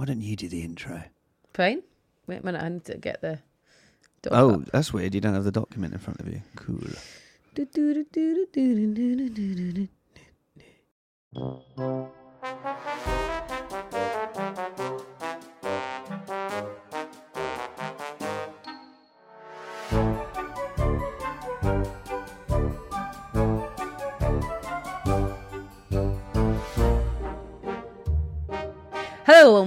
Why don't you do the intro? Fine. Wait a minute, I need to get the. doc Oh, up. that's weird. You don't have the document in front of you. Cool. Hello and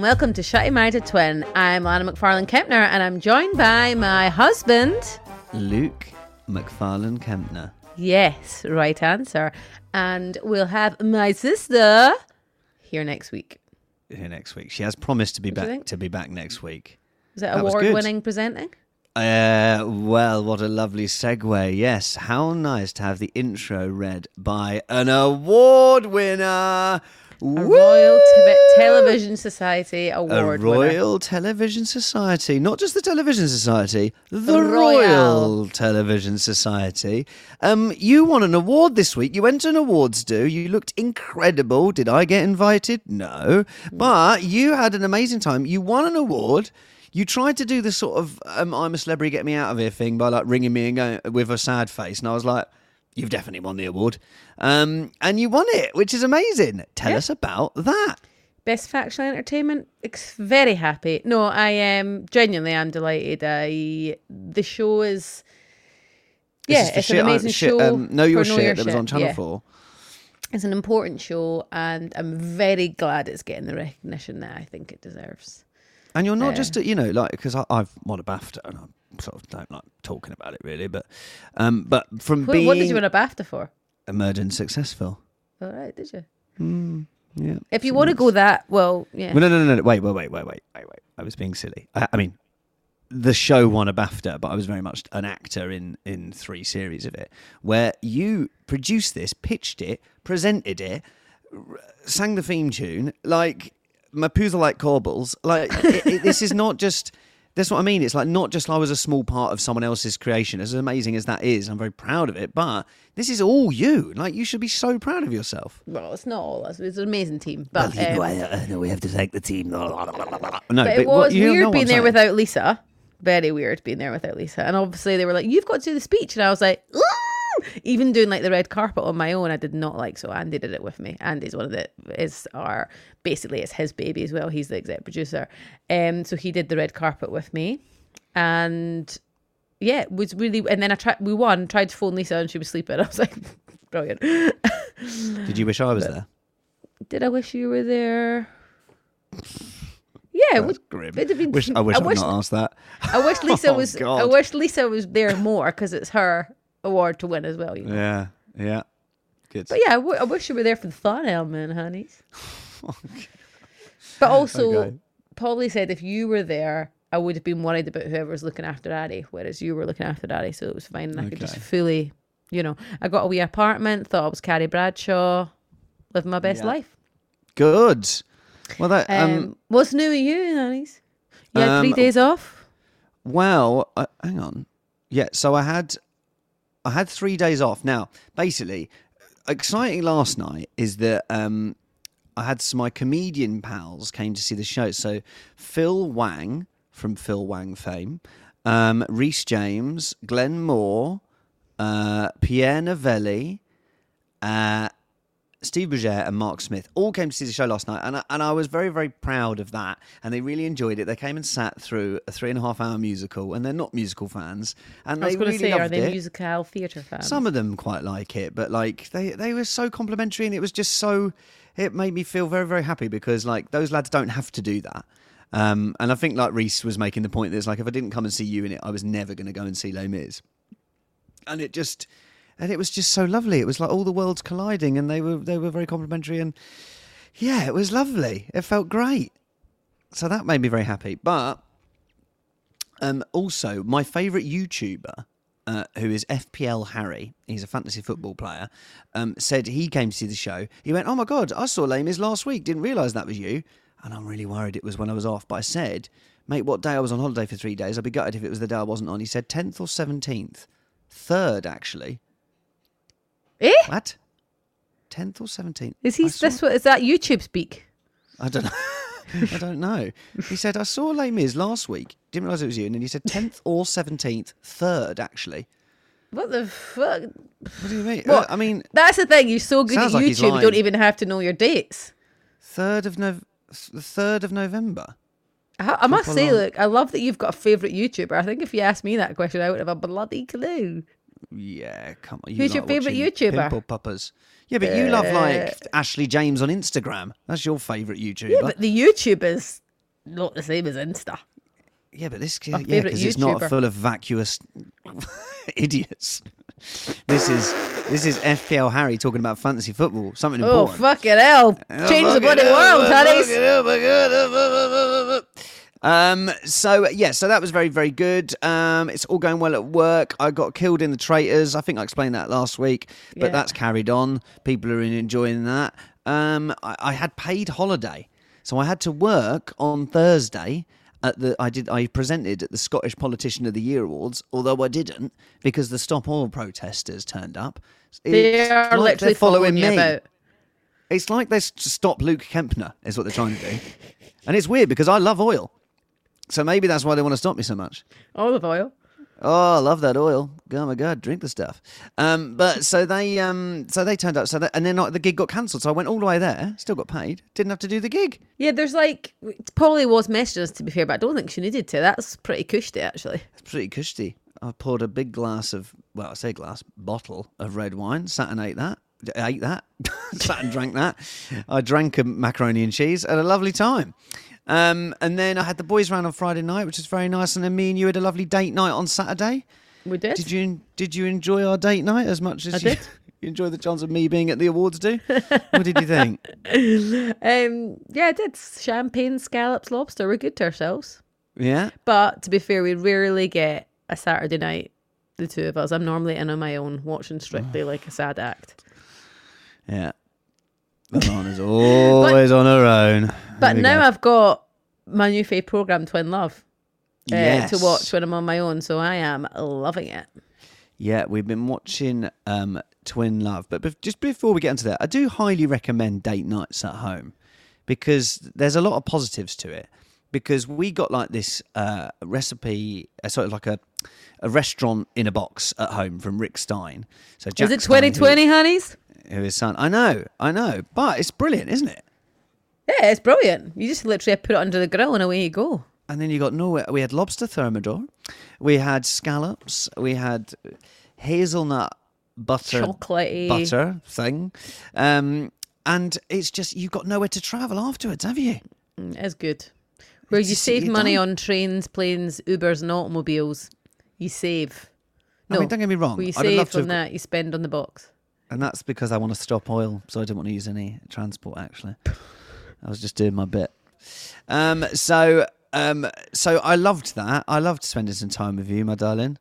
welcome to Shit I Married a Twin. I'm Lana McFarlane Kempner and I'm joined by my husband. Luke McFarlane Kempner. Yes, right answer. And we'll have my sister here next week. Here next week. She has promised to be What back to be back next week. Is it That award winning presenting? Uh, well, what a lovely segue. Yes, how nice to have the intro read by an award winner. A Royal Tibet Television Society A award winner. Royal Television Society, not just the Television Society, the Royal. Royal Television Society. Um, you won an award this week. You went to an awards do. You looked incredible. Did I get invited? No, but you had an amazing time. You won an award. You tried to do the sort of um, "I'm a celebrity, get me out of here" thing by like ringing me and going with a sad face, and I was like. You've definitely won the award, um, and you won it, which is amazing. Tell Yeah. us about that. Best factual entertainment. Ex- very happy. No, I am genuinely. I'm delighted. I the show is. Yeah, it's shit an amazing shit, show. Um, know your shit that was on Channel yeah. Four. It's an important show, and I'm very glad it's getting the recognition that I think it deserves. And you're not Yeah. just, you know, like because I've won a BAFTA and I sort of don't like talking about it really, but um, but from What, being what did you win a BAFTA for? Murder in Successville, All right, did you? yeah. If you want to go that, well, yeah. Well, no, no, no, no, wait, wait, wait, wait, wait, wait, wait. I was being silly. I, I mean, the show won a BAFTA, but I was very much an actor in in three series of it, where you produced this, pitched it, presented it, r- sang the theme tune, like Mapuza like Corbels. Like it, it, this is not just. That's what I mean. It's like not just I was a small part of someone else's creation, as amazing as that is. I'm very proud of it, but this is all you. Like you should be so proud of yourself. well, it's not all us. It's an amazing team, but Well, you know, um, I, I know we have to thank the team. No, but but it what- was you weird being there without Lisa. Very weird being there without Lisa. And obviously they were like, "You've got to do the speech," and I was like, "Ooh!" Even doing like the red carpet on my own, I did not like. So Andy did it with me. Andy's one of the is our basically it's his baby as well. He's the exec producer, um. So he did the red carpet with me, and yeah, it was really. And then I tried. We won. Tried to phone Lisa, and she was sleeping. I was like, brilliant. Did you wish I was there? Did I wish you were there? Yeah, it would, Grim. it'd have been- Wish, I wish I I'd wish- not asked that. I wish Lisa Oh, was. I wish Lisa was there more because it's her award to win as well. You know? Yeah, yeah. Good. But yeah, I, w- I wish you were there for the fun element, honeys. But also, Okay. Polly said if you were there, I would have been worried about whoever was looking after Daddy, whereas you were looking after Daddy, so it was fine. And I could just fully, you know, I got a wee apartment, thought I was Carrie Bradshaw, living my best Yeah. life. Good. Well, that Um, um, what's new with you, honeys? You had three Um, days off. well, uh, hang on. Yeah, so I had I had 3 days off. Now, basically, exciting last night is that um I had some my comedian pals came to see the show. So Phil Wang from Phil Wang fame, um, Rhys James, Glenn Moore, uh, Pierre Novelli, Uh, Steve Bugeja and Mark Smith all came to see the show last night, and I, and I was very, very proud of that. And they really enjoyed it. They came and sat through a three and a half hour musical, and they're not musical fans, and I was they going really to say, are they it. musical theatre fans? Some of them quite like it, but like they they were so complimentary, and it was just so. It made me feel very, very happy because like those lads don't have to do that. Um, and I think like Rhys was making the point that it's like if I didn't come and see you in it, I was never going to go and see Les Mis. And it just, and it was just so lovely. It was like all the worlds colliding, and they were they were very complimentary, and yeah, it was lovely. It felt great. So that made me very happy. But um, also, my favourite YouTuber, uh, who is FPL Harry, he's a fantasy football player, um, said he came to see the show. He went, "Oh my god, I saw Les last week. Didn't realise that was you." And I'm really worried it was when I was off. But I said, "Mate, what day I was on holiday for three days? I'd be gutted if it was the day I wasn't on." He said, "10th or 17th, third actually." Eh? What? 10th or 17th? Is he I saw- this? What is that? YouTube speak? I don't know. I don't know. He said, I saw Les Mis last week. Didn't realise it was you. And then he said 10th or 17th, third, actually. What the fuck? What do you mean? What? I mean, That's the thing. You're so good at like YouTube, you don't even have to know your dates. 3rd of Nov- the 3rd of November. I, I must say, look, I love that you've got a favourite YouTuber. I think if you asked me that question, I would have a bloody clue. Yeah, come on. You Who's your favourite YouTuber? Pimple Poppers. Yeah, but you love like uh, Ashley James on Instagram. That's your favourite YouTuber. Yeah, but the YouTubers not the same as Insta. Yeah, but this, My yeah, because it's not full of vacuous idiots. This is this is FPL Harry talking about fantasy football, something Oh, important. Oh fucking hell. Change the bloody world, honey. Um. So yeah. So that was very very good. Um. It's all going well at work. I got killed in the traitors. I think I explained that last week, but Yeah. that's carried on. People are enjoying that. Um. I, I had paid holiday, so I had to work on Thursday. At the, I did. I presented at the Scottish Politician of the Year awards, although I didn't because the Stop Oil protesters turned up. they are like literally following me. about. it's like they stop Luke Kempner, is what they're trying to do. And it's weird because I love oil. So maybe that's why they want to stop me so much. Olive oil. Oh, I love that oil. Oh my god, drink the stuff. Um, but so they um, so they turned up. So that, and then the gig got cancelled. So I went all the way there, still got paid, didn't have to do the gig. Yeah, there's like, Polly was messaging us to be fair, but I don't think she needed to. That's pretty cushy, actually. It's pretty cushy. I poured a big glass of well, I say glass bottle of red wine. Sat and ate that. I ate that. sat and drank that. I drank a macaroni and cheese. Had a lovely time. Um, and then I had the boys round on Friday night, which was very nice. And then me and you had a lovely date night on Saturday. We did. Did you did you enjoy our date night as much as I you, did. you enjoy the chance of me being at the awards do? what did you think? Um, yeah, I did. Champagne, scallops, lobster. We're good to ourselves. Yeah. But to be fair, we rarely get a Saturday night, the two of us. I'm normally in on my own, watching strictly like a sad act. Yeah. Alana's always on her own. But There we now go. I've got my new fave program, Twin Love, uh, Yes. to watch when I'm on my own. So I am loving it. Yeah, we've been watching um, Twin Love, but bef- just before we get into that, I do highly recommend date nights at home because there's a lot of positives to it. Because we got like this uh, recipe, uh, sort of like a a restaurant in a box at home from Rick Stein. So Jack Is it 2020, honeys? Who is son? I know, I know, but it's brilliant, isn't it? Yeah, it's brilliant. You just literally put it under the grill and away you go. And then you got Norway. We had lobster thermidor, we had scallops, we had hazelnut butter Chocolatey. butter thing, um, and it's just you've got nowhere to travel afterwards, have you? Mm, It's good. Where you save money on trains, planes, Ubers, and automobiles. You save. No, I mean, don't get me wrong. You I'd save from have- that, you spend on the box. and that's because I want to stop oil, so I didn't want to use any transport. Actually, I was just doing my bit. Um, so, um, so I loved that. I loved spending some time with you, my darling.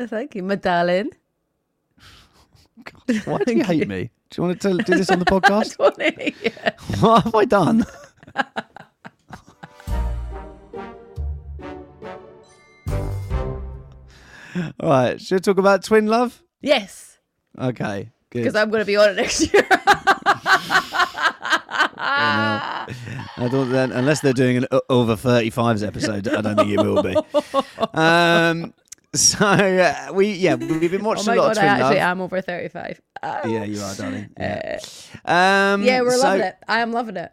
Oh, Thank you, my darling. Why do you hate me? Do you want to do this on the podcast? what have I done? All right, should we talk about twin love? Yes, Okay, good. because I'm going to be on it next year. I don't then unless they're doing an over 35s episode, I don't think it will be. Um, So uh, we yeah we've been Oh watching my a lot god, of I Twin actually Love. am over 35. Ah. Yeah, you are, darling. Yeah, um, Yeah, we're so- loving it. I am loving it.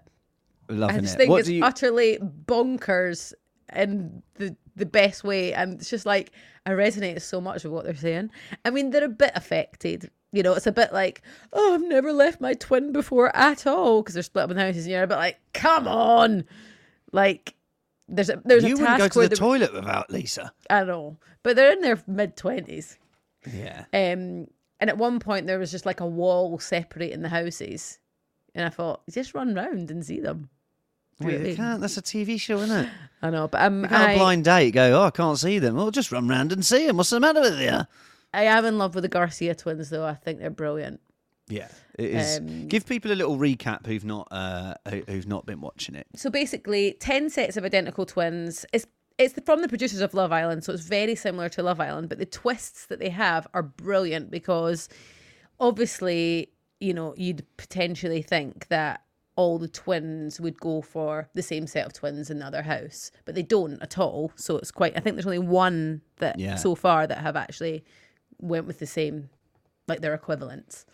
Loving I just it. think what it's you? utterly bonkers and the the best way, and it's just like I resonate so much with what they're saying. I mean, they're a bit affected. You know, it's a bit like, oh, I've never left my twin before at all because they're split up in houses, and you're a bit like, come on, like. There's a there's you a wouldn't go to the toilet without Lisa. I know, but they're in their mid twenties. Yeah. Um, and at one point there was just like a wall separating the houses, and I thought, just run round and see them. Well, you can't. That's a TV show, isn't it? I know, but um, You can't I, a blind date go, oh, I can't see them. Well, just run round and see them. What's the matter with you? I am in love with the Garcia twins, though. I think they're brilliant. Yeah, it is. Um, Give people a little recap who've not uh, who- who've not been watching it. So basically, ten sets of identical twins. It's it's from the producers of Love Island, so it's very similar to Love Island. But the twists that they have are brilliant because, obviously, you know, you'd potentially think that all the twins would go for the same set of twins in the other house, but they don't at all. So it's quite. I think there's only one that Yeah. so far that have actually went with the same, like their equivalents.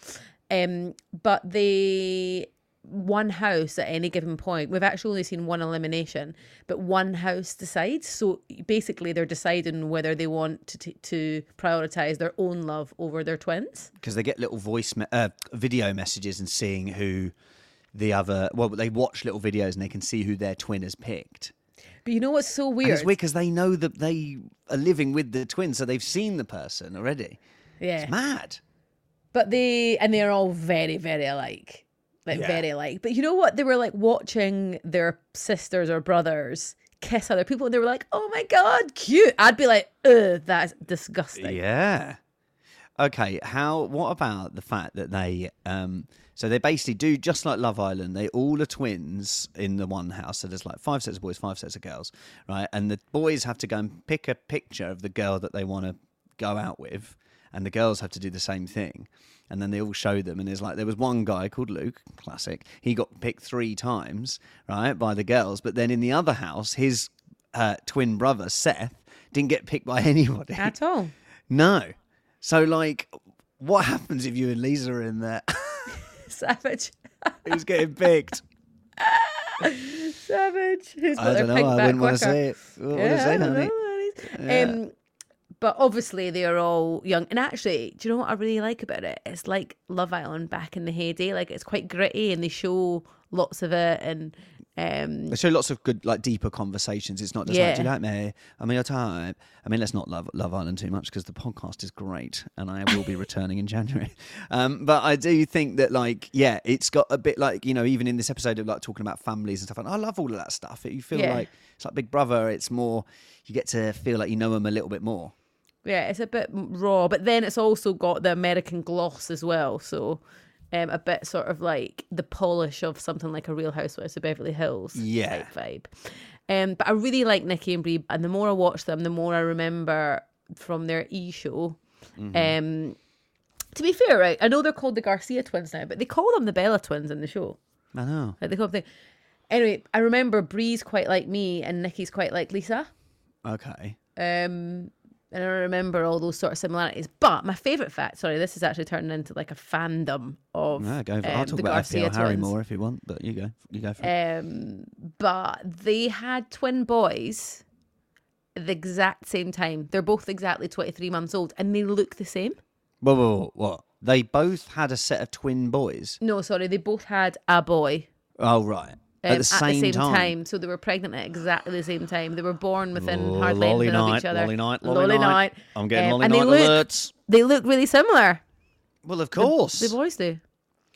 Um, but the one house at any given point. We've actually only seen one elimination, but one house decides. So basically, they're deciding whether they want to t- to prioritize their own love over their twins. because they get little voice me- uh, video messages and seeing who the other well they watch little videos and they can see who their twin has picked But you know what's so and weird? it's weird because they know that they are living with the twin so they've seen the person already yeah, it's mad but they and they're all very very alike, like Yeah. very alike. But you know what? They were like watching their sisters or brothers kiss other people, and they were like, "Oh my god, cute." I'd be like, "Ugh, that's disgusting." yeah okay how what about the fact that they um so they basically do just like love island they all are twins in the one house so there's like five sets of boys five sets of girls right and the boys have to go and pick a picture of the girl that they want to go out with and the girls have to do the same thing and then they all show them and there's like there was one guy called luke classic he got picked three times right by the girls but then in the other house his uh, twin brother seth didn't get picked by anybody At all. no. So, like, what happens if you and Lisa are in there? Savage. Who's getting picked? Savage. Who's got I their don't pig know. I back wouldn't want to say it. Wouldn't Yeah, want to say I don't know. Um, but obviously they are all young. And actually, do you know what I really like about it? It's like Love Island back in the heyday. Like it's quite gritty, and they show lots of it. And um, They show lots of good, like, deeper conversations. It's not just like, do you like me? I'm your type. I mean, let's not love Love Island too much because the podcast is great and I will be returning in January. Um, but I do think that, like, yeah, it's got a bit like, you know, even in this episode of like talking about families and stuff. And I love all of that stuff. You feel Yeah. like it's like Big Brother. It's more, you get to feel like you know them a little bit more. yeah, it's a bit raw. But then it's also got the American gloss as well. So. Um, a bit sort of like the polish of something like a Real Housewives of Beverly Hills Yeah. type vibe. Um, but I really like Nikki and Brie, and the more I watch them, the more I remember from their E show. Mm-hmm. Um, to be fair, right, I know they're called the Garcia twins now, but they call them the Bella twins in the show. I know. Like they call them. the- Anyway, I remember Brie's quite like me, and Nikki's quite like Lisa. Okay. Um, and I remember all those sort of similarities. But my favourite fact, sorry, this is actually turning into like a fandom of Yeah, go for it. I'll um, talk the about Garcia FPL Harry more if you want, but you go. You go for it. Um, but they had twin boys the exact same time. They're both exactly 23 months old and they look the same. Whoa, whoa, whoa, what? They both had a set of twin boys. No, sorry, they both had a boy. Oh, right. Um, at the same, time. So they were pregnant at exactly the same time. They were born within Oh, hardly lolly anything of each other. lolly night, lolly night. I'm getting lolly and they night look. They look really similar. Well, of course. The boys do.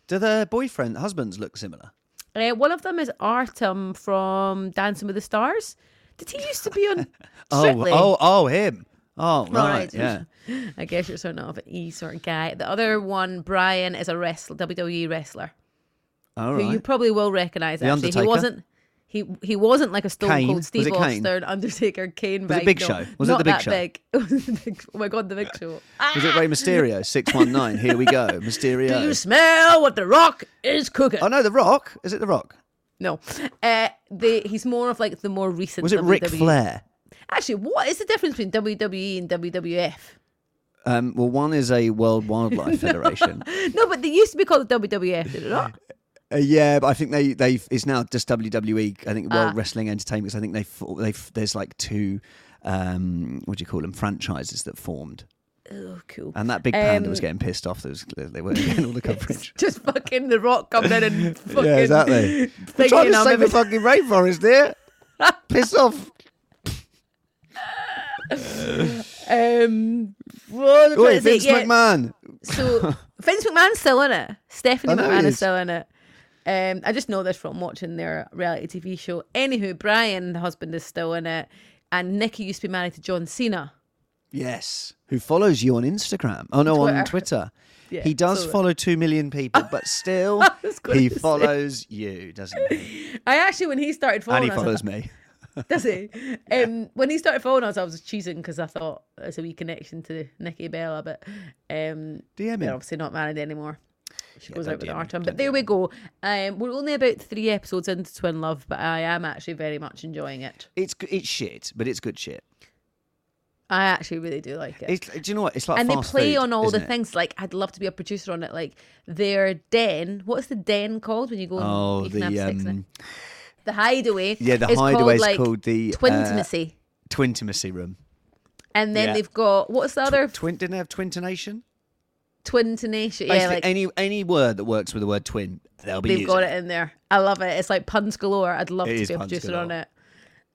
Do their boyfriend, husbands look similar? Uh, one of them is Artem from Dancing with the Stars. Did he used to be on Strictly? Oh, oh, oh, him. Oh, right. right. Yeah. I guess you're sort of an E sort of guy. The other one, Brian, is a wrestler, WWE wrestler, All who you probably will recognise. The Actually, Undertaker? he wasn't. He he wasn't like a Stone Kane? Cold Was Steve it Kane? Austin, Undertaker, Kane. Was it. Big No, Show? Was it not the Big that Show? Big. It was the big. Oh my god, the Big Show. Was it Rey Mysterio? 619. Here we go. Mysterio. Do you smell what the Rock is cooking? Oh, no, The Rock. Is it The Rock? No, uh, the he's more of like the more recent. Was it Ric Flair? Actually, what is the difference between WWE and WWF? Um, well, one is a World Wildlife Federation. No, but they used to be called WWF, did it not? Uh, yeah, but I think they they it's now just WWE. I think World Ah. Wrestling Entertainment. 'cause I think they they there's like two um what do you call them franchises that formed, Oh, cool. and that big panda Um, was getting pissed off. That was, they weren't getting all the coverage. Just fucking The Rock coming in and fucking. yeah, exactly. Thinking trying to I'm save the fucking rainforest, dear. Piss off. Um, I Wait, trying to say? Vince Yeah, McMahon. So Vince McMahon's still in it. Stephanie McMahon is. still in it. Um, I just know this from watching their reality TV show. Anywho, Brian, the husband, is still in it, and Nikki used to be married to John Cena. Yes, who follows you on Instagram? Oh no, on Twitter. Twitter. Yeah, he does that. follow two million people, but still he to say. follows you, doesn't he? I actually, when he started following And he us, follows thought- me. does he? Um, when he started following us, I was cheesing because I thought there's a wee connection to Nikki Bella, but um, DM they're obviously not married anymore. She goes out with Artem. But there we go. Um, we're only about three episodes into Twin Love, but I am actually very much enjoying it. It's it's shit, but it's good shit. I actually really do like it. It's, do you know what? It's like and they play food, on all the it? things. Like I'd love to be a producer on it. Like their den. What's the den called when you go? Oh, have the in um, The hideaway. yeah, the hideaway is called, like, called the uh, Twintimacy. Twintimacy room. and then yeah. they've got what's the other Twin didn't they have Twintonation. Twintonation? Yeah, like any any word that works with the word twin, they'll be they've got it in there. I love it. It's like puns galore. I'd love It to be a producer on it.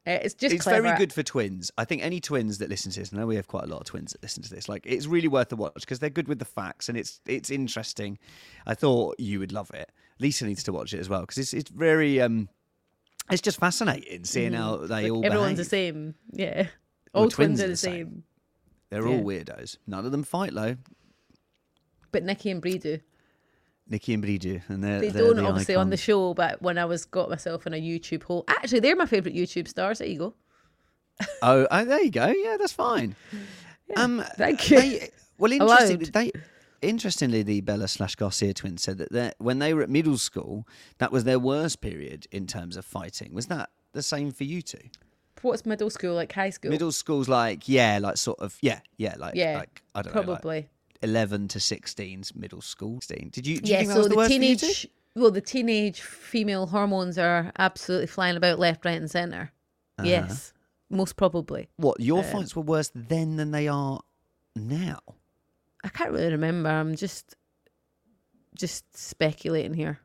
It's just it's clever. very good for twins. I think any twins that listen to this, I know we have quite a lot of twins that listen to this. Like, it's really worth the watch because they're good with the facts and it's it's interesting. I thought you would love it. Lisa needs to watch it as well because it's it's very um, it's just fascinating seeing how they all Mm-hmm. Everyone's the same. Yeah. Well, All twins, twins are the same. same. They're all weirdos. None of them fight low. But Nikki and Brie do. Nikki and Brie do, and they're They they're don't the obviously on the show, but when I was got myself in a YouTube hole, actually they're my favourite YouTube stars. There you go. Oh, oh, there you go. Yeah, that's fine. um, thank you. they- well, interesting. They interestingly, the Bella slash Garcia twins said that when they were at middle school, that was their worst period in terms of fighting. Was that the same for you two? What's middle school like? High school? Middle school's like yeah, like sort of yeah, yeah, like Yeah, like I don't know, probably. like eleven to 16's middle school. 16. Did you? Did you yeah. So was the the worst for you teenage, well, the teenage female hormones are absolutely flying about left, right, and center. Uh-huh. Yes, most probably. What your Um, fights were worse then than they are now? I can't really remember. I'm just just speculating here.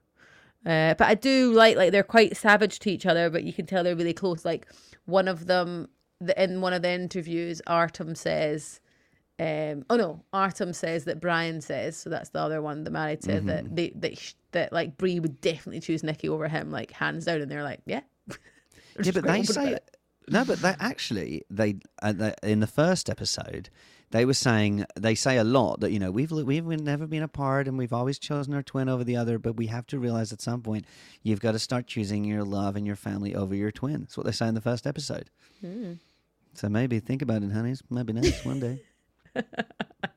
Uh, but I do like like they're quite savage to each other, but you can tell they're really close. Like one of them, the, in one of the interviews, Artem says, um, "Oh no, Artem says that Brian says." So that's the other one, the married said Mm-hmm. that they that sh- that like Brie would definitely choose Nikki over him, like hands down. And they're like, "Yeah." Yeah, but they say no, but they actually they uh, they- in the first episode they were saying they say a lot that you know we've we've never been apart and we've always chosen our twin over the other, but we have to realize at some point you've got to start choosing your love and your family over your twin. That's what they say in the first episode. Hmm. So maybe think about it, honeys. Maybe nice one day. Mom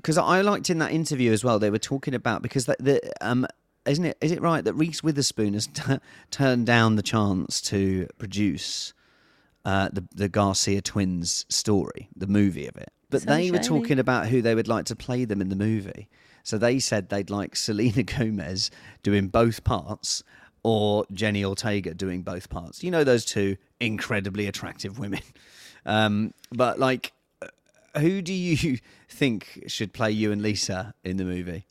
because I liked in that interview as well. They were talking about because the, the um isn't it is it right that Reese Witherspoon has t- turned down the chance to produce uh, the the Garcia twins story, the movie of it, But they were talking about who they would like to play them in the movie. So they said they'd like Selena Gomez doing both parts or Jenny Ortega doing both parts. You know those two incredibly attractive women. Um, but like, who do you think should play you and Lisa in the movie?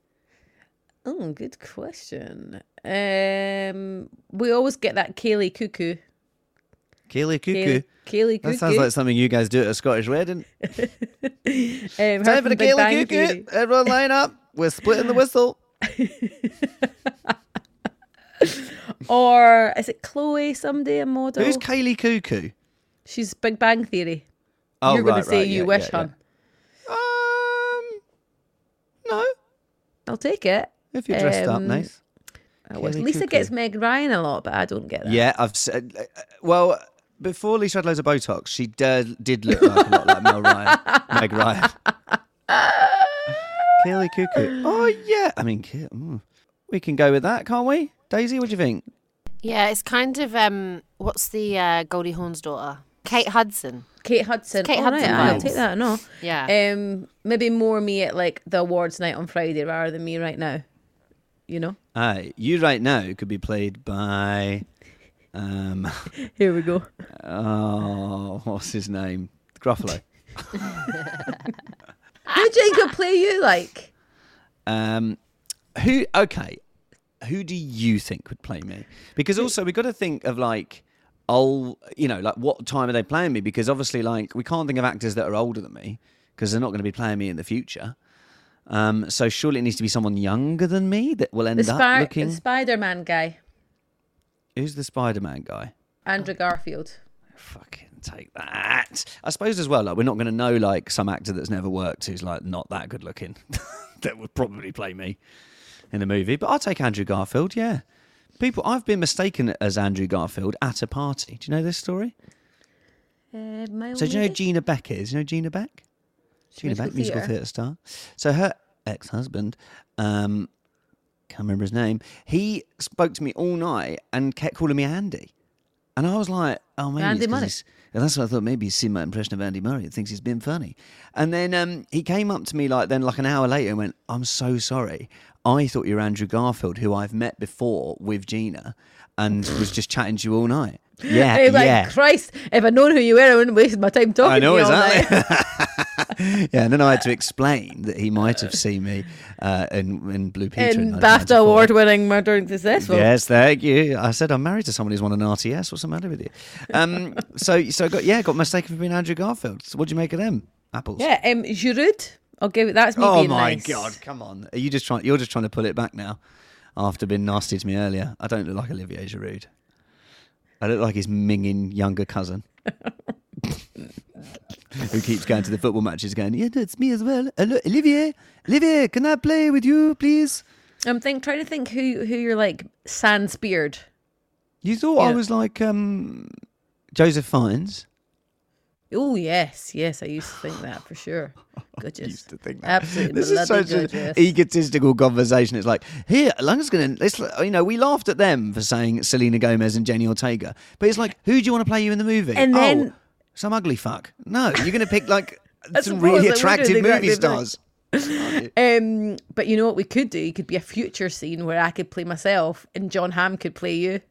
Oh, good question. Um, we always get that Kaylee Cuckoo. Kaylee Cuckoo. Kaylee, Kaylee Cuckoo. That sounds like something you guys do at a Scottish wedding. um, Time for the Bang Cuckoo. Everyone line up. We're splitting the whistle. Or is it Chloe someday, a model? Who's Kaylee Cuckoo? She's Big Bang Theory. Oh, You're going to say right, you yeah, wish, yeah, hon. yeah. Um, no. I'll take it. If you're dressed up, Um, nice. I Lisa Cuckoo. gets Meg Ryan a lot, but I don't get that. Yeah, I've said. uh, Well, before Lisa had loads of Botox, she did, did look like a lot like Mel Ryan, Meg Ryan. Kaylee Cuckoo. Oh yeah, I mean, mm. we can go with that, can't we? Daisy, what do you think? Yeah, it's kind of um, what's the uh, Goldie Hawn's daughter? Kate Hudson. Kate Hudson. Kate All right, Hudson I'll vibes. take that. No. Yeah. Um, maybe more me at like the awards night on Friday rather than me right now. You know. Aye, you right now could be played by, um, Here we go. oh, what's his name? Gruffalo. Who do you think will play you like? Um, who? Okay, who do you think would play me? Because also we got to think of like, old, you know, like what time are they playing me? Because obviously, like we can't think of actors that are older than me because they're not going to be playing me in the future. Um, so surely it needs to be someone younger than me that will end The, up looking. the Spider-Man guy, Who's the Spider-Man guy? Andrew Garfield. Fucking take that. I suppose as well, like we're not going to know like some actor that's never worked who's like not that good looking that would probably play me in the movie. But I'll take Andrew Garfield. Yeah, people. I've been mistaken as Andrew Garfield at a party. Do you know this story? Uh, So do you know who Gina Beck is? You know Gina Beck? Gina Musical Beck, musical theatre. theatre star. So her ex-husband, um, can't remember his name. He spoke to me all night and kept calling me Andy, and I was like, "Oh, maybe Andy Murray. and that's what I thought. Maybe he's seen my impression of Andy Murray and thinks he's been funny. And then um, he came up to me like then like an hour later and went, "I'm so sorry. I thought you were Andrew Garfield, who I've met before with Gina, and was just chatting to you all night." Yeah, I was like, yeah. Christ, if I'd known who you were, I wouldn't waste my time talking I know to you exactly. yeah, and then I had to explain that he might have seen me uh, in, in Blue Peter in In BAFTA award winning Murder Successville. Yes, thank you. I said I'm married to someone who's won an RTS. What's the matter with you? Um, so, so I got yeah, got mistaken for being Andrew Garfield. So what do you make of them apples? Yeah, um, Giroud. I'll give it. That's me Oh being my nice. god! Come on, are you just trying? You're just trying to pull it back now, after being nasty to me earlier. I don't look like Olivier Giroud. I look like his minging younger cousin. Who keeps going to the football matches going, yeah, it's me as well. Hello, Olivier, Olivier, can I play with you, please? I'm think trying to think who who you're like sans beard. You thought I was like um, Joseph Fiennes. Oh yes, yes, I used to think that for sure. Gorgeous. I used to think that. Absolutely This is such an egotistical conversation. It's like, here, going to, let's, you know, we laughed at them for saying Selena Gomez and Jenny Ortega. But it's like, who do you want to play you in the movie? And oh, then- some ugly fuck. No, you're going to pick like some really I would do attractive movie same stars. Um, but you know what we could do? You could be a future scene where I could play myself and John Hamm could play you.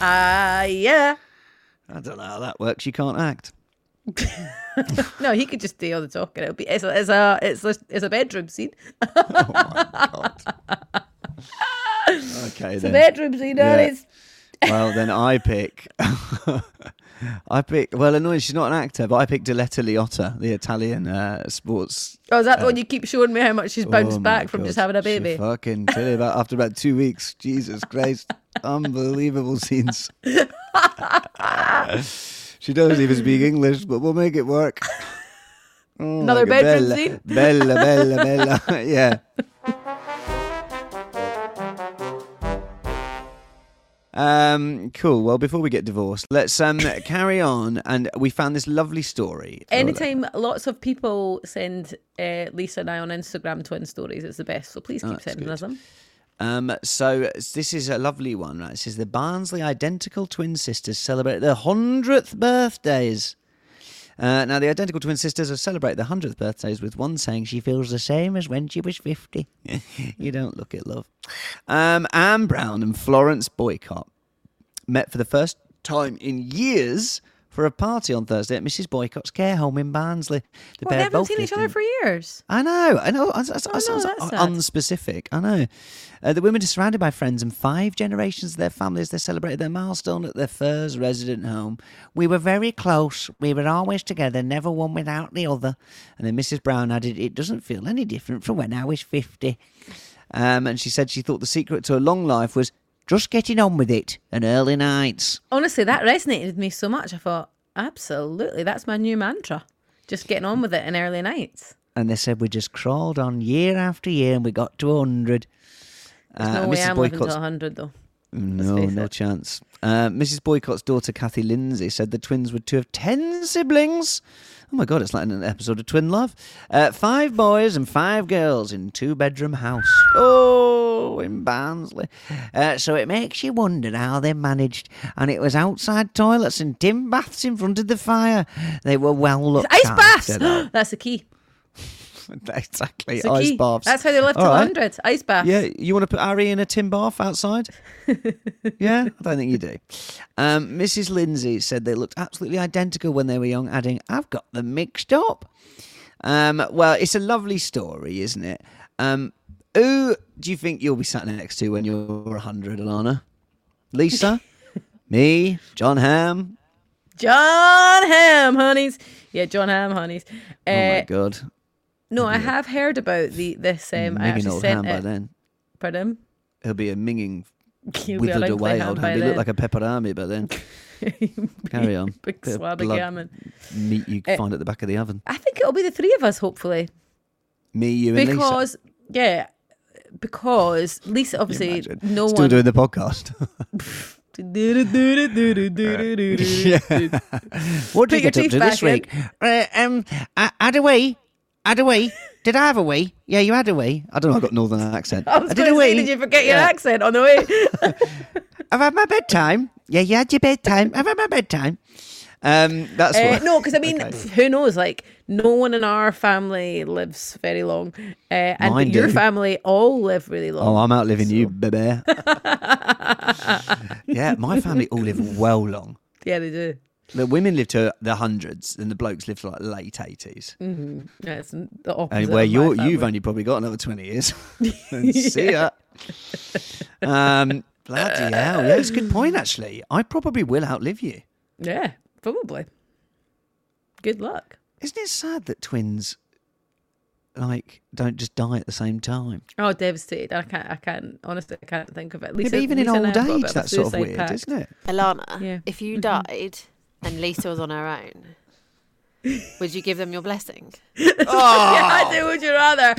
Ah, yeah. I don't know how that works. You can't act. No, he could just do all the talking. It'll be it's a it's a it's a, it's a bedroom scene. Okay, It's a bedroom scene, Yeah. it's well, then I pick. I pick. Well, annoying. She's not an actor, but I picked Diletta Leotta, the Italian uh, sports oh, is that the one you keep showing me how much she's bounced Oh back from God. just having a She baby? fucking tell you about after about two weeks. Jesus Christ, unbelievable scenes. She doesn't even speak English, but we'll make it work. Oh, Another like bedroom bella, scene? Bella, bella, bella. yeah. Um, cool. Well, before we get divorced, let's um carry on. And we found this lovely story. Anytime lots of people send uh, Lisa and I on Instagram twin stories, it's the best. So please keep Oh, sending good. us them. Um, so this is a lovely one, right? It says the Barnsley identical twin sisters celebrate their hundredth birthdays. Uh, now, the identical twin sisters have celebrated their 100th birthdays with one saying she feels the same as when she was 50. you don't look it, love. Um, Anne Brown and Florence Boycott met for the first time in years for a party on Thursday at Mrs. Boycott's care home in Barnsley. The Well, they haven't seen each other in- for years. I know, I know. I, I, I, Oh, no, sounds that's sad. unspecific. I know. Uh, the women are surrounded by friends and five generations of their families. They celebrated their milestone at their first resident home. We were very close. We were always together, never one without the other. And then Mrs. Brown added, "It doesn't feel any different from when I was 50. Um, and she said she thought the secret to a long life was just getting on with it and early nights. Honestly, that resonated with me so much. I thought, absolutely, that's my new mantra. Just getting on with it in early nights. And they said we just crawled on year after year and we got to 100. There's Uh, no way Mrs. I'm living till 100, though. No, no it. chance. Uh, Mrs. Boycott's daughter, Kathy Lindsay, said the twins were two of ten siblings. Oh my God, it's like an episode of Twin Love. Uh, five boys and five girls in two bedroom house. Oh, in Barnsley. Uh, so it makes you wonder how they managed. And it was outside toilets and tin baths in front of the fire. They were well looked Ice after, baths! That's the key. exactly, It's ice baths. That's how they live till right. 100. Ice baths. Yeah, you want to put Ari in a tin bath outside? yeah, I don't think you do. Um, Mrs. Lindsay said they looked absolutely identical when they were young, adding, I've got them mixed up. Um, well, it's a lovely story, isn't it? Um, who do you think you'll be sat next to when you're 100, Alana? Lisa? Me? John Hamm? John Hamm, honeys. Yeah, John Hamm, honeys. Uh, oh my God. No, I have heard about the this. Um, I actually old sent Ham by it. then. Pardon? He'll be a minging, He'll be a withered away old by Ham. He looked like a pepperami, but then carry on. Big Bit of slab of blood gammon. meat you Eh, find at the back of the oven. I think it'll be the three of us, hopefully. Me, you, and Lisa. Because, yeah, because Lisa, obviously, Imagine. no Still one. doing the podcast. what Put did you your get up teeth to this back in. week? Uh, um, I had a wee. Had a wee. Did I have a wee? Yeah, you had a wee. I don't know. I've got northern accent. I was did going a wee. did you forget your Yeah. accent on the way? I've had my bedtime. Yeah, you had your bedtime. I've had my bedtime. Um, that's Uh, what. no, because I mean, Okay. who knows? Like, no one in our family lives very long, uh, and Mine your do. family all live really long. Oh, I'm outliving you, baby. yeah, my family all live well long. yeah, they do. The women live to the hundreds, and the blokes live to like late 80s. Yeah, it's the opposite. And where you're, family. you've only probably got another 20 years. See ya. Um, bloody hell. Yeah, it's a good point, actually. I probably will outlive you. yeah, probably. Good luck. Isn't it sad that twins, like, don't just die at the same time? Oh, devastated! I can't. I can't. Honestly, I can't think of it. Yeah, Lisa, but even in Lisa and I old have got a bit age, of that's sort of weird, pact. isn't it? Alana, Yeah. if you died and Lisa was on her own, would you give them your blessing? yeah, I do. Would you rather?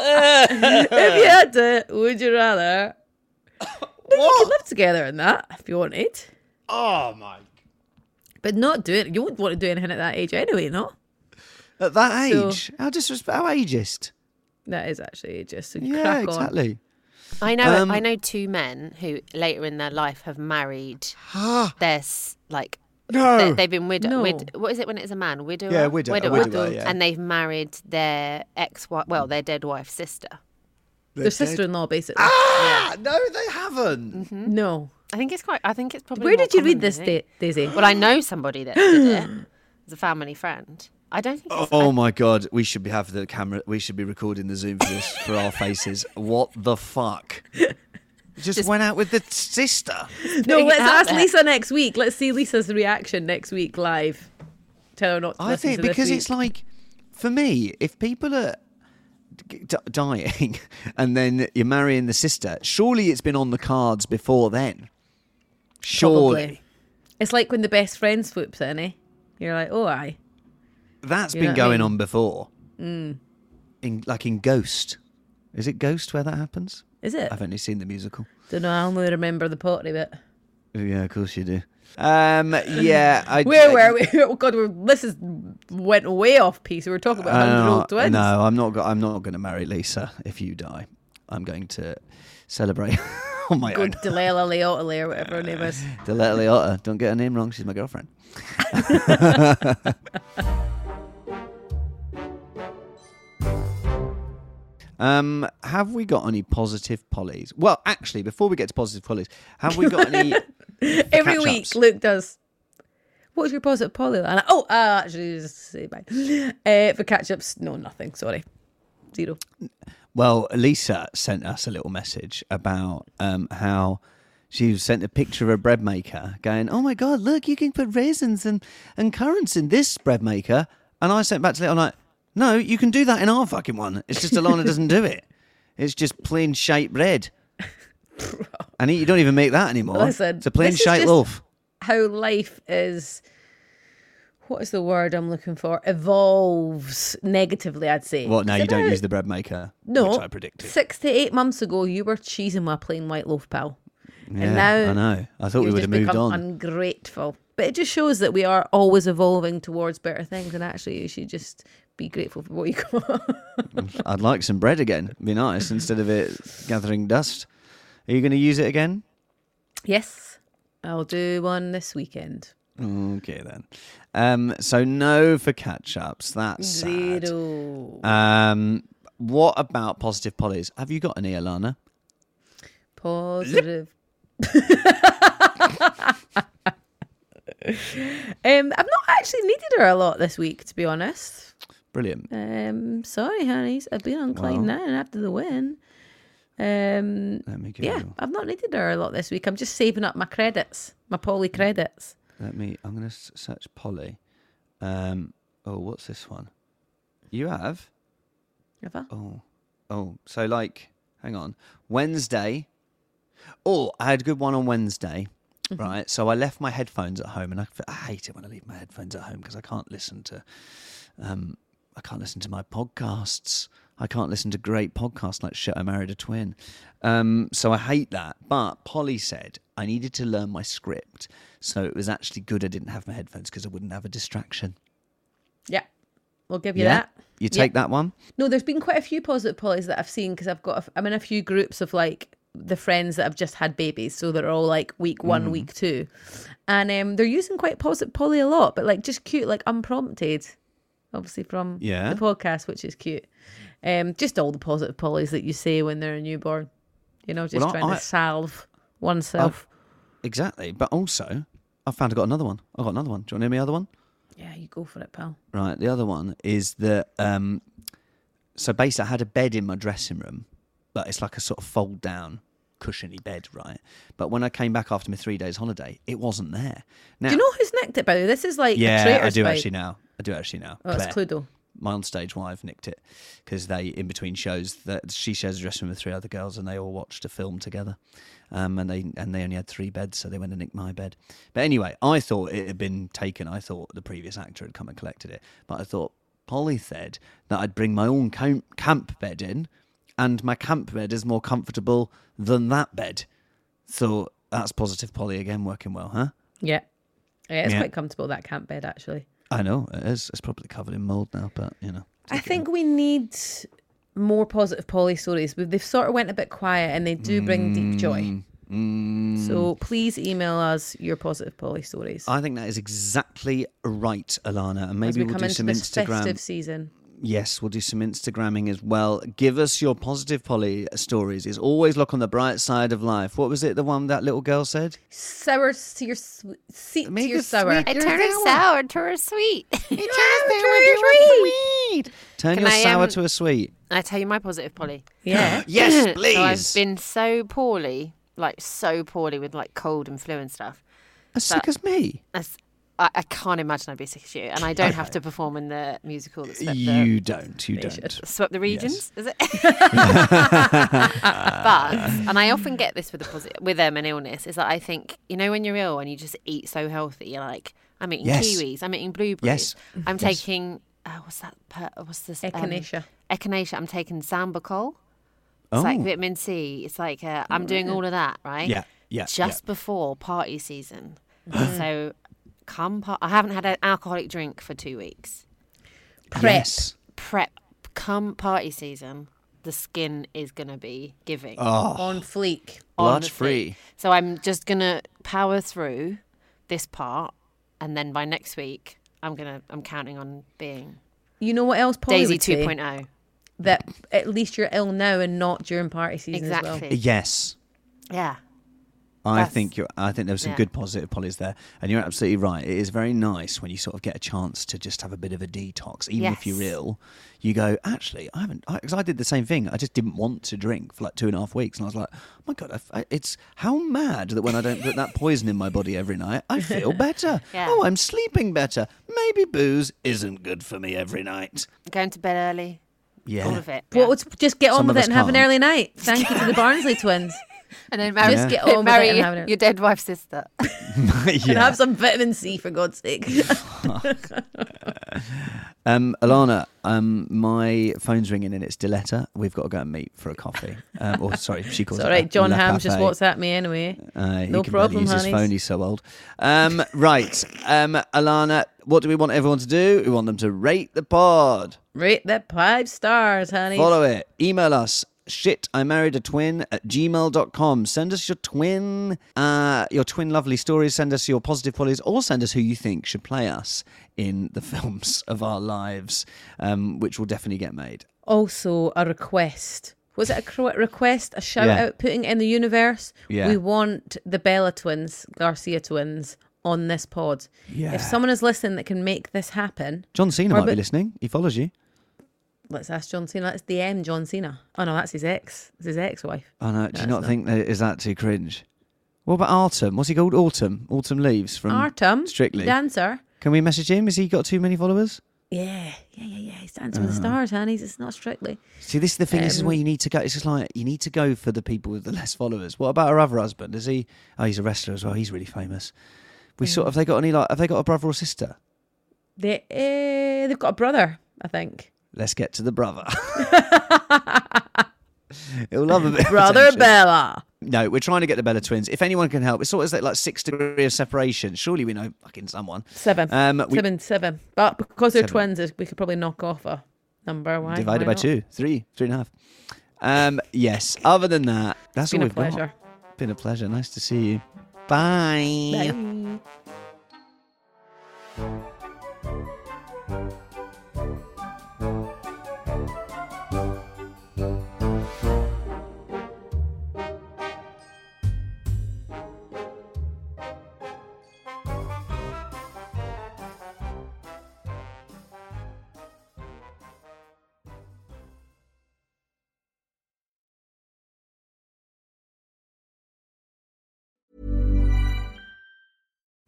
if you had to, would you rather? No, you could live together in that if you wanted, Oh, my. but not do it. You wouldn't want to do anything at that age anyway, no? At that So- age? how disrespect, how ageist? That is actually just a Yeah, crack on. exactly. I know. Um, I know two men who later in their life have married their s- like. No. They, they've been widowed. No. Wid, what is it when it's a man? Widower. Yeah, widow- a Widower. widower, yeah. And they've married their ex wife. Well, their dead wife's sister. Their sister-in-law, basically. Ah, no, they haven't. No. I think it's quite. I think it's probably. Where did you read this, you. Da- Daisy? Well, I know somebody that did it. It's a family friend. I don't think. It's, Oh my god, we should be have the camera. We should be recording the Zoom for this for our faces. What the fuck? Just, went out with the sister. No, let's ask there. Lisa next week. Let's see Lisa's reaction next week live. Tell her not to I think to this because week. it's like, for me, if people are d- d- dying and then you're marrying the sister, surely it's been on the cards before then. Surely Probably. It's like when the best friend swoops in, eh? You're like, oh, aye. that's You been what I going mean? on before. In like in Ghost, is it Ghost where that happens? Is it? I've only seen the musical. Don't know. I only remember the pottery bit. Yeah, of course you do. Um, yeah, I. Where were we? Oh God, we're, this is went way off piece. We were talking about hundred old twins. No, I'm not. go- I'm not going to marry Lisa if you die. I'm going to celebrate on my own. Good Delilah Leotley or whatever her name is. Delilah Leotta. Don't get her name wrong. She's my girlfriend. Um, have we got any positive pollies? Well, actually, before we get to positive pollies, have we got any? Every week, catch-ups? Luke does. What's your positive polly? And I, oh, uh, actually, just say bye. Uh, for catch ups, no, nothing. Sorry, zero. Well, Lisa sent us a little message about um, how she sent a picture of a bread maker going, Oh my God, look, you can put raisins and, and currants in this bread maker. And I sent back to Lisa, I'm like, No, you can do that in our fucking one. It's just Alana doesn't do it. It's just plain shaped bread. and you don't even make that anymore. Listen, it's a plain this is shaped just- loaf. How life is. What is the word I'm looking for? Evolves negatively, I'd say. What, now you don't use the bread maker? No, Which I predicted. six to eight months ago, you were cheesing my plain white loaf, pal. Yeah, and now I know. I thought we would have moved on. ungrateful. But it just shows that we are always evolving towards better things, and actually, you should just be grateful for what you got. I'd like some bread again. Be nice instead of it gathering dust. Are you going to use it again? yes, I'll do one this weekend. Okay then. Um, so no for catch ups. That's sad. Zero. Um, what about positive Pollys? Have you got any, Alana? Positive. um, I've not actually needed her a lot this week, to be honest. Brilliant. Um, sorry, honeys. I've been on Clyde Well. nine after the win. Um, Let me yeah. I've not needed her a lot this week. I'm just saving up my credits, my Polly credits. Let me. I'm going to search Polly. Um. Oh, what's this one? You have. Have I? Oh. Oh. So like, hang on. Wednesday. Oh, I had a good one on Wednesday. Right. So I left my headphones at home, and I, I hate it when I leave my headphones at home because I can't listen to. Um, I can't listen to my podcasts. I can't listen to great podcasts like Shit, I Married a Twin. Um, so I hate that. But Polly said I needed to learn my script. So it was actually good I didn't have my headphones because I wouldn't have a distraction. Yeah, we'll give you that. You take that one? No, there's been quite a few positive Pollys that I've seen because I've got, a, I'm in a few groups of like the friends that have just had babies, so they're all like week one, Mm. week two, and um, they're using quite positive Polly a lot, but like just cute, like unprompted, obviously from Yeah. the podcast, which is cute. Um, just all the positive Pollys that you say when they're a newborn, you know, just Well, trying I- to salve oneself. Exactly. But also, I found I got another one. I got another one. Do you want to hear my other one? yeah, you go for it, pal. Right. The other one is that. Um, so basically, I had a bed in my dressing room, but it's like a sort of fold down, cushiony bed, right? But when I came back after my three days holiday, it wasn't there. Now, Do you know who's nicked it? By the way, this is like Yeah, I do bite. actually now. I do actually now. Oh, it's Claire, Cluedo. my on-stage wife nicked it because they, in between shows, that she shares a dressing room with three other girls, and they all watched a film together. Um, and they and they only had three beds, so they went and nicked my bed. But anyway, I thought it had been taken. I thought the previous actor had come and collected it. But I thought Polly said that I'd bring my own camp, camp bed in, and my camp bed is more comfortable than that bed. So that's positive Polly again, working well, huh? Yeah. Yeah, it's Yeah. quite comfortable that camp bed actually. I know it is. It's probably covered in mold now, but you know. I think we need more positive Polly stories. They've sort of went a bit quiet and they do bring deep joy. Mm, So please email us your positive Polly stories. I think that is exactly right, Alana. And maybe we we'll come do into some this Instagram. festive season. Yes, we'll do some Instagramming as well. Give us your positive Polly stories. It's always look on the bright side of life. What was it? The one that little girl said. Sour to your sweet, seat to Make your it sour. sweet. I You're turn it sour. sour to a sweet. Turn Can your I, sour um, to a sweet. I tell you my positive, Polly. Yeah. Yes, So I've been so poorly, like so poorly with like cold and flu and stuff. as sick as me. As, I, I can't imagine I'd be sick as you, and I don't have to perform in the musical that swept the You don't. You don't. swept the regions, is it? but and I often get this with a posi- with um, an illness is that I think you know when you're ill and you just eat so healthy, you're like I'm eating Yes. kiwis, I'm eating blueberries, Yes. I'm Yes. taking uh, what's that? Per, what's this? um, Echinacea. echinacea. I'm taking Sambucol. It's Oh. like vitamin C. It's like uh, I'm doing all of that right. Yeah. Yeah. Just before party season, so come. Par- I haven't had an alcoholic drink for two weeks yeah. Prep. Yes. prep come party season the skin is gonna be giving. Oh, On fleek. on blood free. So I'm just gonna power through this part, and then by next week, I'm gonna I'm counting on being You know what else Polly Daisy would say? 2.0. That at least you're ill now and not during party season as well. Exactly. Yes. Yeah. I That's- think you're. I think there was some yeah. good positive Pollys there, and you're absolutely right. It is very nice when you sort of get a chance to just have a bit of a detox, even if you're Yes. ill. You go, actually, I haven't, because I, did the same thing. I just didn't want to drink for like two and a half weeks, and I was like, oh my god, I, I- it's how mad that when I don't put that poison in my body every night, I feel better. Yeah. Oh, I'm sleeping better. Maybe booze isn't good for me every night. Going to bed early. Yeah. All of it. Well, yeah. it's just get on Some with of it us and have an can't. early night. Thank you to the Barnsley twins. And then marry, Just get on with it marry and have it. your dead wife's sister. And have some vitamin C for God's sake. Um, Alana, um, my phone's ringing and it's Diletta. We've got to go and meet for a coffee. Um, or sorry, she calls it's it all right. La- John La Hamm's just Cafe. WhatsApp me anyway. Uh, he No can barely problem, use his phone. He's so old. Um, right, um, Alana. What do we want everyone to do? We want them to rate the pod, Rate that five stars, honey. follow it, email us. Shit, I married a twin at gmail.com. Send us your twin, uh, your twin lovely stories. Send us your positive Pollys, or send us who you think should play us in the films of our lives, um, which will definitely get made. Also, a request. Was it a request? A shout Yeah. out putting in the universe? Yeah. We want the Bella twins, Garcia twins, on this pod. Yeah. If someone is listening that can make this happen, John Cena might be listening. He follows you. Let's ask John Cena. Let's DM John Cena. Oh no, that's his ex. It's his ex wife. I know. Do you That's not not- think that is that too cringe? What about Autumn? What's he called? Autumn. Autumn leaves from Artem, Strictly. dancer. Can we message him? Has he got too many followers? Yeah, yeah, yeah, yeah. He's dancing Uh-huh. with the stars, honey. It's not strictly. See, this is the thing. this is Um, where you need to go. It's just like you need to go for the people with the less followers. What about her other husband? Is he? Oh, he's a wrestler as well. He's really famous. We sort of. Have they got any like? Have they got a brother or sister? They, uh, they've got a brother, I think. Let's get to the brother. He'll love a bit. Brother. Bella. No, we're trying to get the Bella twins. If anyone can help, it's sort of like, like six degree of separation. Surely we know fucking someone. Seven. Um, we- seven, seven. But because they're Seven. twins, we could probably knock off a number. Why? divided why by not? two, three, three and a half. Um, yes. Other than that, that's It's been all a we've pleasure. got. Been a pleasure. Nice to see you. Bye. Bye.